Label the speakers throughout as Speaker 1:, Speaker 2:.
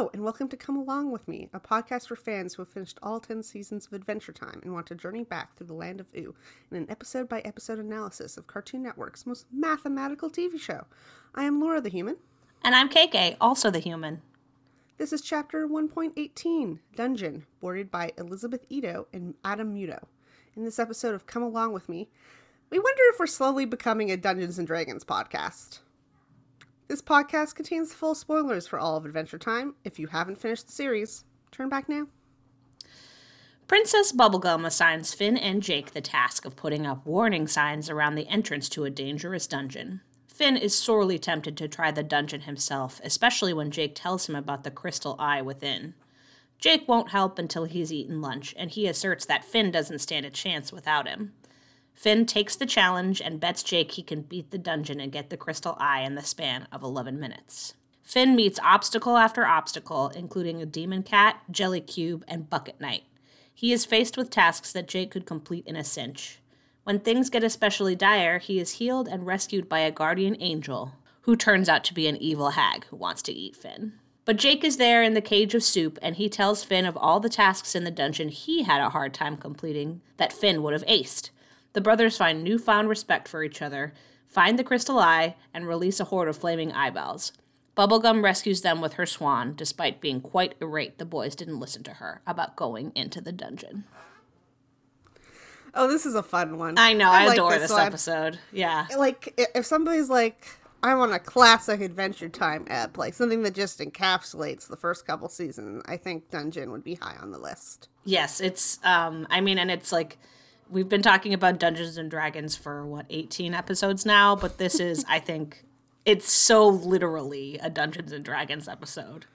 Speaker 1: Hello, and welcome to Come Along With Me, a podcast for fans who have finished all 10 seasons of Adventure Time and want to journey back through the land of Ooo in an episode by episode analysis of Cartoon Network's most mathematical TV show. I am Laura the Human.
Speaker 2: And I'm KK, also the human.
Speaker 1: This is chapter 1.18 Dungeon, boarded by Elizabeth Ito and Adam Muto. In this episode of Come Along With Me, we wonder if we're slowly becoming a Dungeons and Dragons podcast. This podcast contains full spoilers for all of Adventure Time. If you haven't finished the series, turn back now.
Speaker 2: Princess Bubblegum assigns Finn and Jake the task of putting up warning signs around the entrance to a dangerous dungeon. Finn is sorely tempted to try the dungeon himself, especially when Jake tells him about the crystal eye within. Jake won't help until he's eaten lunch, and he asserts that Finn doesn't stand a chance without him. Finn takes the challenge and bets Jake he can beat the dungeon and get the crystal eye in the span of 11 minutes. Finn meets obstacle after obstacle, including a demon cat, jelly cube, and bucket knight. He is faced with tasks that Jake could complete in a cinch. When things get especially dire, he is healed and rescued by a guardian angel, who turns out to be an evil hag who wants to eat Finn. But Jake is there in the cage of soup, and he tells Finn of all the tasks in the dungeon he had a hard time completing that Finn would have aced. The brothers find newfound respect for each other, find the crystal eye, and release a horde of flaming eyeballs. Bubblegum rescues them with her swan, despite being quite irate the boys didn't listen to her about going into the dungeon.
Speaker 1: Oh, this is a fun one.
Speaker 2: I know, I,
Speaker 1: like
Speaker 2: adore this,
Speaker 1: one.
Speaker 2: episode. Yeah.
Speaker 1: Like, if somebody's like, I want a classic Adventure Time ep, like something that just encapsulates the first couple seasons, I think Dungeon would be high on the list.
Speaker 2: Yes, it's um I mean and it's like we've been talking about Dungeons and Dragons for what 18 episodes now, but this is I think it's so literally a Dungeons and Dragons episode.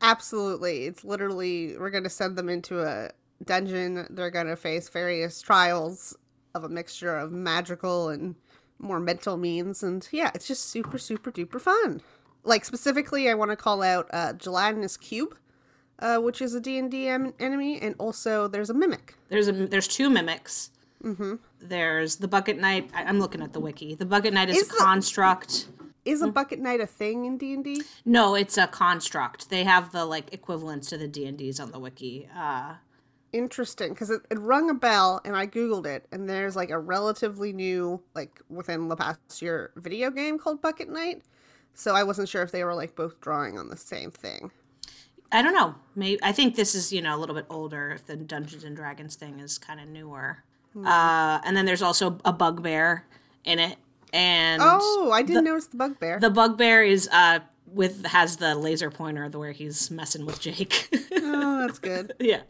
Speaker 1: Absolutely. It's literally, we're going to send them into a dungeon. They're going to face various trials of a mixture of magical and more mental means. And yeah, it's just super, super duper fun. Like, specifically, I want to call out uh, Gelatinous Cube, uh, which is a D&D em- enemy. And also, there's a Mimic.
Speaker 2: There's a there's two mimics. Mm-hmm. There's the Bucket Knight. I, I'm looking at the wiki. The Bucket Knight is,
Speaker 1: Is
Speaker 2: a
Speaker 1: the-
Speaker 2: construct.
Speaker 1: Is a Bucket Knight a thing in D&D?
Speaker 2: No, it's a construct. They have the like equivalents to the D and D's on the wiki. Uh,
Speaker 1: interesting because it, it rung a bell and I googled it and there's like a relatively new like within the past year video game called Bucket Knight. So I wasn't sure if they were like both drawing on the same thing.
Speaker 2: I don't know. Maybe I think this is you know a little bit older. If the Dungeons and Dragons thing is kind of newer. Uh, and then there's also a bugbear in it, and
Speaker 1: Oh, I didn't notice the bugbear.
Speaker 2: the bugbear is uh with has the laser pointer the where he's messing with Jake.
Speaker 1: oh, that's good.
Speaker 2: yeah.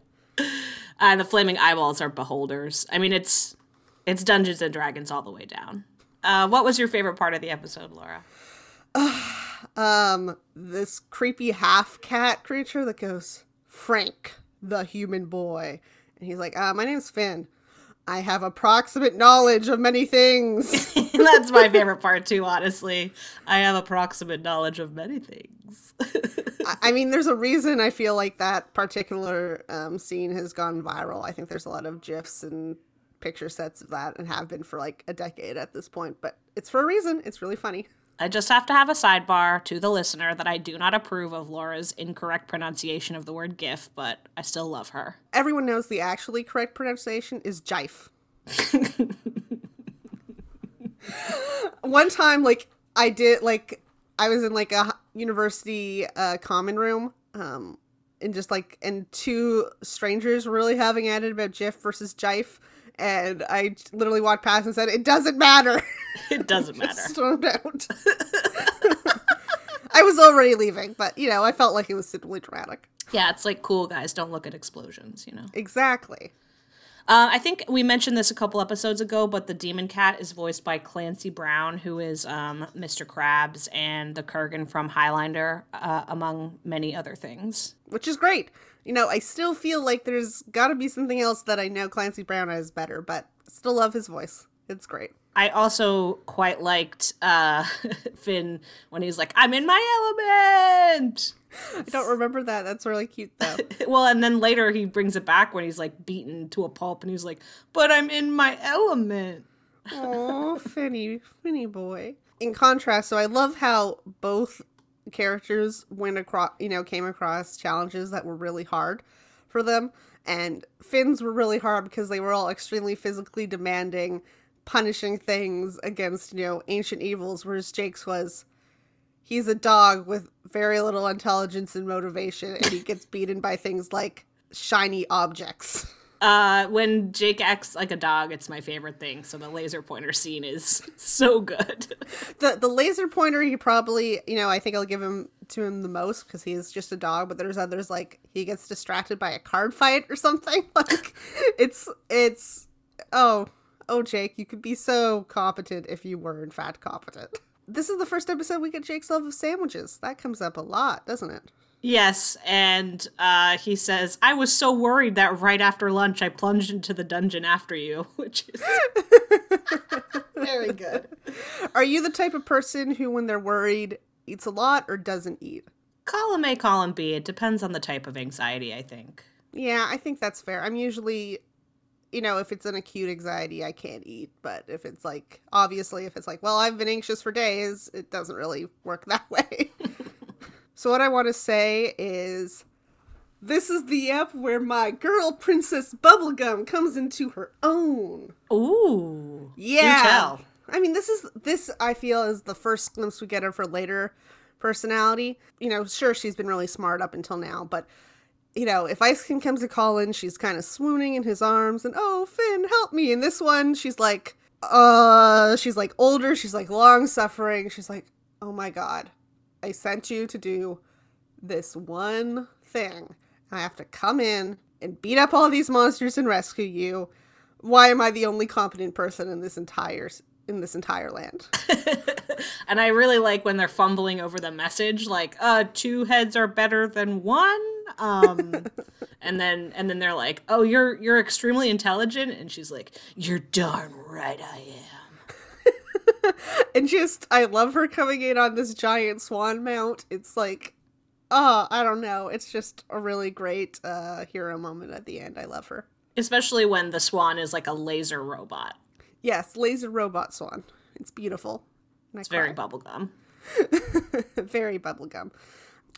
Speaker 2: And the flaming eyeballs are beholders. I mean, it's it's Dungeons and Dragons all the way down. Uh, what was your favorite part of the episode, Laura?
Speaker 1: Um, this creepy half cat creature that goes, Frank, the human boy. And he's like, uh, my name's Finn. I have approximate knowledge of many things.
Speaker 2: That's my favorite part too, honestly. I have approximate knowledge of many things.
Speaker 1: I- mean, there's a reason I feel like that particular um, scene has gone viral. I think there's a lot of gifs and picture sets of that and have been for like a decade at this point, but it's for a reason. It's really funny.
Speaker 2: I just have to have a sidebar to the listener that I do not approve of Laura's incorrect pronunciation of the word GIF, but I still love her.
Speaker 1: Everyone knows the actually correct pronunciation is jife. One time, like, I did, like, I was in like a university uh, common room, um, and just like, and two strangers were really having at it about Jif versus Jife. And I literally walked past and said, "It doesn't matter."
Speaker 2: It doesn't matter.
Speaker 1: Stormed out. I was already leaving, but you know, I felt like it was simply dramatic.
Speaker 2: Yeah, it's like cool guys don't look at explosions, you know.
Speaker 1: Exactly.
Speaker 2: Uh, I think we mentioned this a couple episodes ago, but the demon cat is voiced by Clancy Brown, who is um, Mr. Krabs and the Kurgan from Highlander, uh, among many other things.
Speaker 1: Which is great. You know, I still feel like there's got to be something else that I know Clancy Brown is better, but still love his voice. It's great.
Speaker 2: I also quite liked uh, Finn when he's like, "I'm in my element."
Speaker 1: I don't remember that. That's really cute though.
Speaker 2: well, and then later he brings it back when he's like beaten to a pulp, and he's like, "But I'm in my element."
Speaker 1: Oh, Finny, Finny boy. In contrast, so I love how both characters went across, you know, came across challenges that were really hard for them, and Finn's were really hard because they were all extremely physically demanding punishing things against, you know, ancient evils, whereas Jake's was he's a dog with very little intelligence and motivation, and he gets beaten by things like shiny objects.
Speaker 2: Uh, when Jake acts like a dog, it's my favorite thing. So the laser pointer scene is so good.
Speaker 1: the The laser pointer, he probably, you know, I think I'll give him to him the most because he's just a dog. But there's others like he gets distracted by a card fight or something. Like it's it's oh oh Jake, you could be so competent if you were in fact competent. This is the first episode we get Jake's love of sandwiches. That comes up a lot, doesn't it?
Speaker 2: Yes, and uh, he says, "I was so worried that right after lunch I plunged into the dungeon after you," which is
Speaker 1: very good. Are you the type of person who, when they're worried, eats a lot or doesn't eat?
Speaker 2: Column A, column B. It depends on the type of anxiety. I think.
Speaker 1: Yeah, I think that's fair. I'm usually, you know, if it's an acute anxiety, I can't eat. But if it's like, obviously, if it's like, well, I've been anxious for days, it doesn't really work that way. So what I want to say is this is the ep where my girl Princess Bubblegum comes into her own.
Speaker 2: Ooh.
Speaker 1: Yeah. I mean, this is this I feel is the first glimpse we get of her later personality. You know, sure she's been really smart up until now, but you know, if Ice King comes to Colin, she's kind of swooning in his arms and oh, Finn, help me. In this one, she's like uh she's like older, she's like long suffering. She's like, "Oh my god. I sent you to do this one thing. I have to come in and beat up all these monsters and rescue you. Why am I the only competent person in this entire in this entire land?
Speaker 2: and I really like when they're fumbling over the message, like, uh, two heads are better than one. Um, and then and then they're like, oh, you're you're extremely intelligent, and she's like, you're darn right I am.
Speaker 1: and just I love her coming in on this giant swan mount. It's like oh, I don't know. It's just a really great uh hero moment at the end. I love her.
Speaker 2: Especially when the swan is like a laser robot.
Speaker 1: Yes, laser robot swan. It's beautiful.
Speaker 2: It's very bubblegum.
Speaker 1: very bubblegum.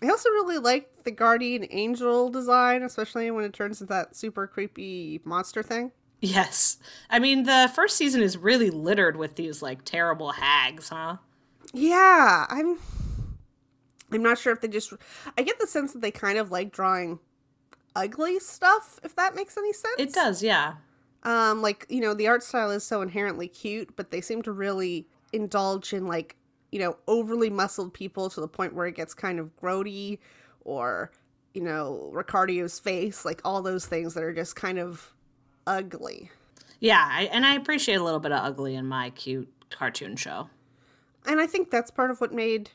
Speaker 1: I also really like the guardian angel design, especially when it turns into that super creepy monster thing.
Speaker 2: Yes. I mean, the first season is really littered with these like terrible hags, huh?
Speaker 1: Yeah, I'm I'm not sure if they just I get the sense that they kind of like drawing ugly stuff if that makes any sense.
Speaker 2: It does, yeah.
Speaker 1: Um like, you know, the art style is so inherently cute, but they seem to really indulge in like, you know, overly muscled people to the point where it gets kind of grody or you know, Ricardio's face, like all those things that are just kind of ugly.
Speaker 2: Yeah, I, and I appreciate a little bit of ugly in my cute cartoon show.
Speaker 1: And I think that's part of what made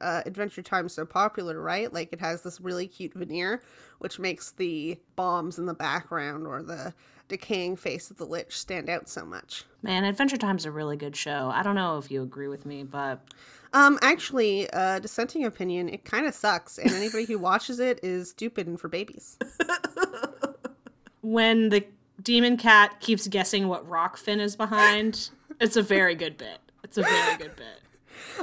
Speaker 1: uh, Adventure Time so popular, right? Like it has this really cute veneer, which makes the bombs in the background or the decaying face of the Lich stand out so much.
Speaker 2: Man, Adventure Time's a really good show. I don't know if you agree with me, but
Speaker 1: um, actually, uh, dissenting opinion, it kind of sucks, and anybody who watches it is stupid and for babies.
Speaker 2: when the Demon Cat keeps guessing what rock Finn is behind. it's a very good bit. It's a very good bit.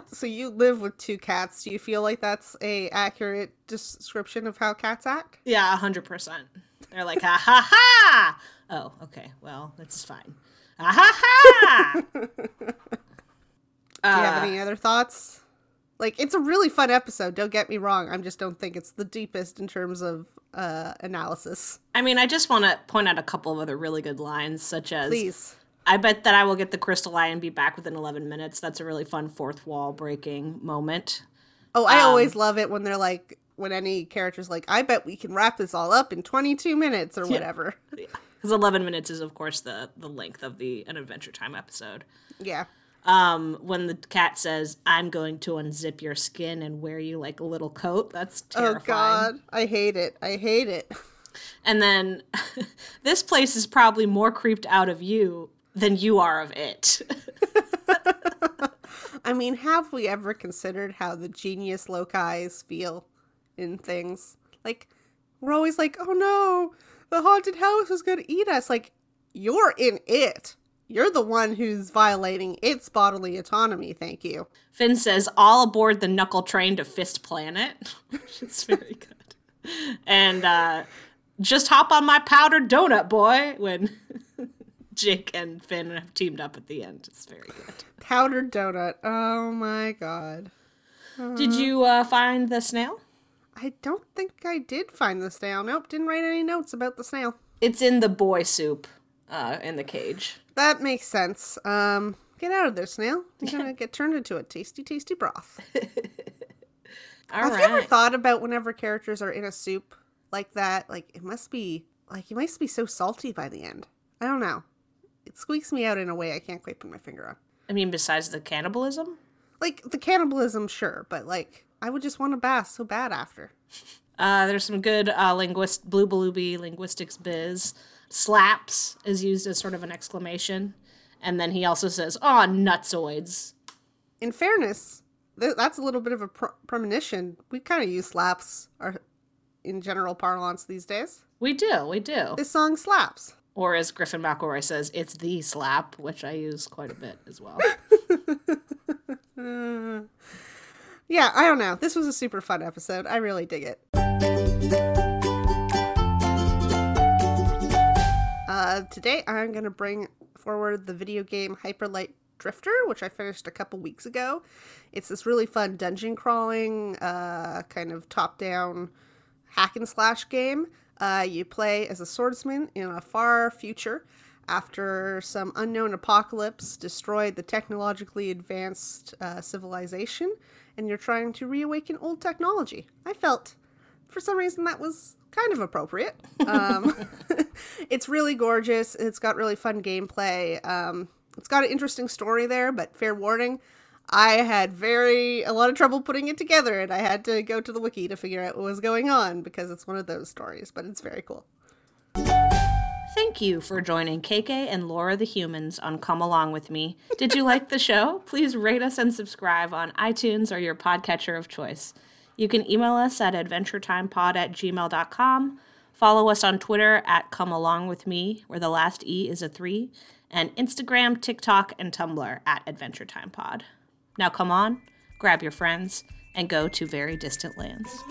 Speaker 1: So you live with two cats. Do you feel like that's a accurate description of how cats act?
Speaker 2: Yeah, hundred percent. They're like ha ha ha. Oh, okay. Well, that's fine. Ha ha ha.
Speaker 1: Do you have any other thoughts? Like it's a really fun episode. Don't get me wrong. I just don't think it's the deepest in terms of uh, analysis.
Speaker 2: I mean, I just want to point out a couple of other really good lines, such as
Speaker 1: Please.
Speaker 2: I bet that I will get the crystal eye and be back within 11 minutes. That's a really fun fourth wall breaking moment.
Speaker 1: Oh, I um, always love it when they're like, when any character's like, I bet we can wrap this all up in 22 minutes or whatever.
Speaker 2: Yeah. Because 11 minutes is, of course, the, the length of the an Adventure Time episode.
Speaker 1: Yeah.
Speaker 2: Um, when the cat says, I'm going to unzip your skin and wear you like a little coat, that's terrifying.
Speaker 1: Oh God, I hate it. I hate it.
Speaker 2: And then this place is probably more creeped out of you than you are of it.
Speaker 1: I mean, have we ever considered how the genius loci feel in things? Like, we're always like, oh no, the haunted house is going to eat us. Like, you're in it. You're the one who's violating its bodily autonomy, thank you.
Speaker 2: Finn says, all aboard the knuckle train to Fist Planet, which is very good. And uh, just hop on my powdered donut, boy, when Jake and Finn have teamed up at the end. It's very good.
Speaker 1: Powdered donut. Oh my god.
Speaker 2: Did you uh, find the snail?
Speaker 1: I don't think I did find the snail. Nope, didn't write any notes about the snail.
Speaker 2: It's in the boy soup uh, in the cage.
Speaker 1: That makes sense. Um, get out of there, snail. You're gonna get turned into a tasty, tasty broth.
Speaker 2: All
Speaker 1: Have
Speaker 2: right.
Speaker 1: you ever thought about whenever characters are in a soup like that? Like it must be like you must be so salty by the end. I don't know. It squeaks me out in a way I can't quite put my finger on.
Speaker 2: I mean, besides the cannibalism?
Speaker 1: Like the cannibalism, sure, but like I would just want to bath so bad after.
Speaker 2: Uh, there's some good uh, linguist blue balooby linguistics biz. Slaps is used as sort of an exclamation, and then he also says, "Oh, nutsoids."
Speaker 1: In fairness, th- that's a little bit of a pr- premonition. We kind of use slaps or in general parlance these days.
Speaker 2: We do, we do.
Speaker 1: This song slaps.
Speaker 2: Or as Griffin McElroy says, "It's the slap," which I use quite a bit as well.
Speaker 1: Yeah, I don't know. This was a super fun episode. I really dig it. Uh, today I'm going to bring forward the video game Hyper Light Drifter, which I finished a couple weeks ago. It's this really fun dungeon crawling, uh, kind of top down hack and slash game. Uh, you play as a swordsman in a far future after some unknown apocalypse destroyed the technologically advanced uh, civilization, and you're trying to reawaken old technology. I felt, for some reason, that was kind of appropriate. Um, it's really gorgeous. It's got really fun gameplay. Um, it's got an interesting story there, but fair warning, I had very a lot of trouble putting it together, and I had to go to the wiki to figure out what was going on because it's one of those stories. But it's very cool.
Speaker 2: Thank you for joining KK and Laura the Humans on Come Along With Me. Did you like the show? Please rate us and subscribe on iTunes or your podcatcher of choice. You can email us at adventuretimepod at gmail.com. Follow us on Twitter at Come Along With Me, where the last E is a three, and Instagram, TikTok, and Tumblr at Adventure Time Pod. Now come on, grab your friends, and go to very distant lands.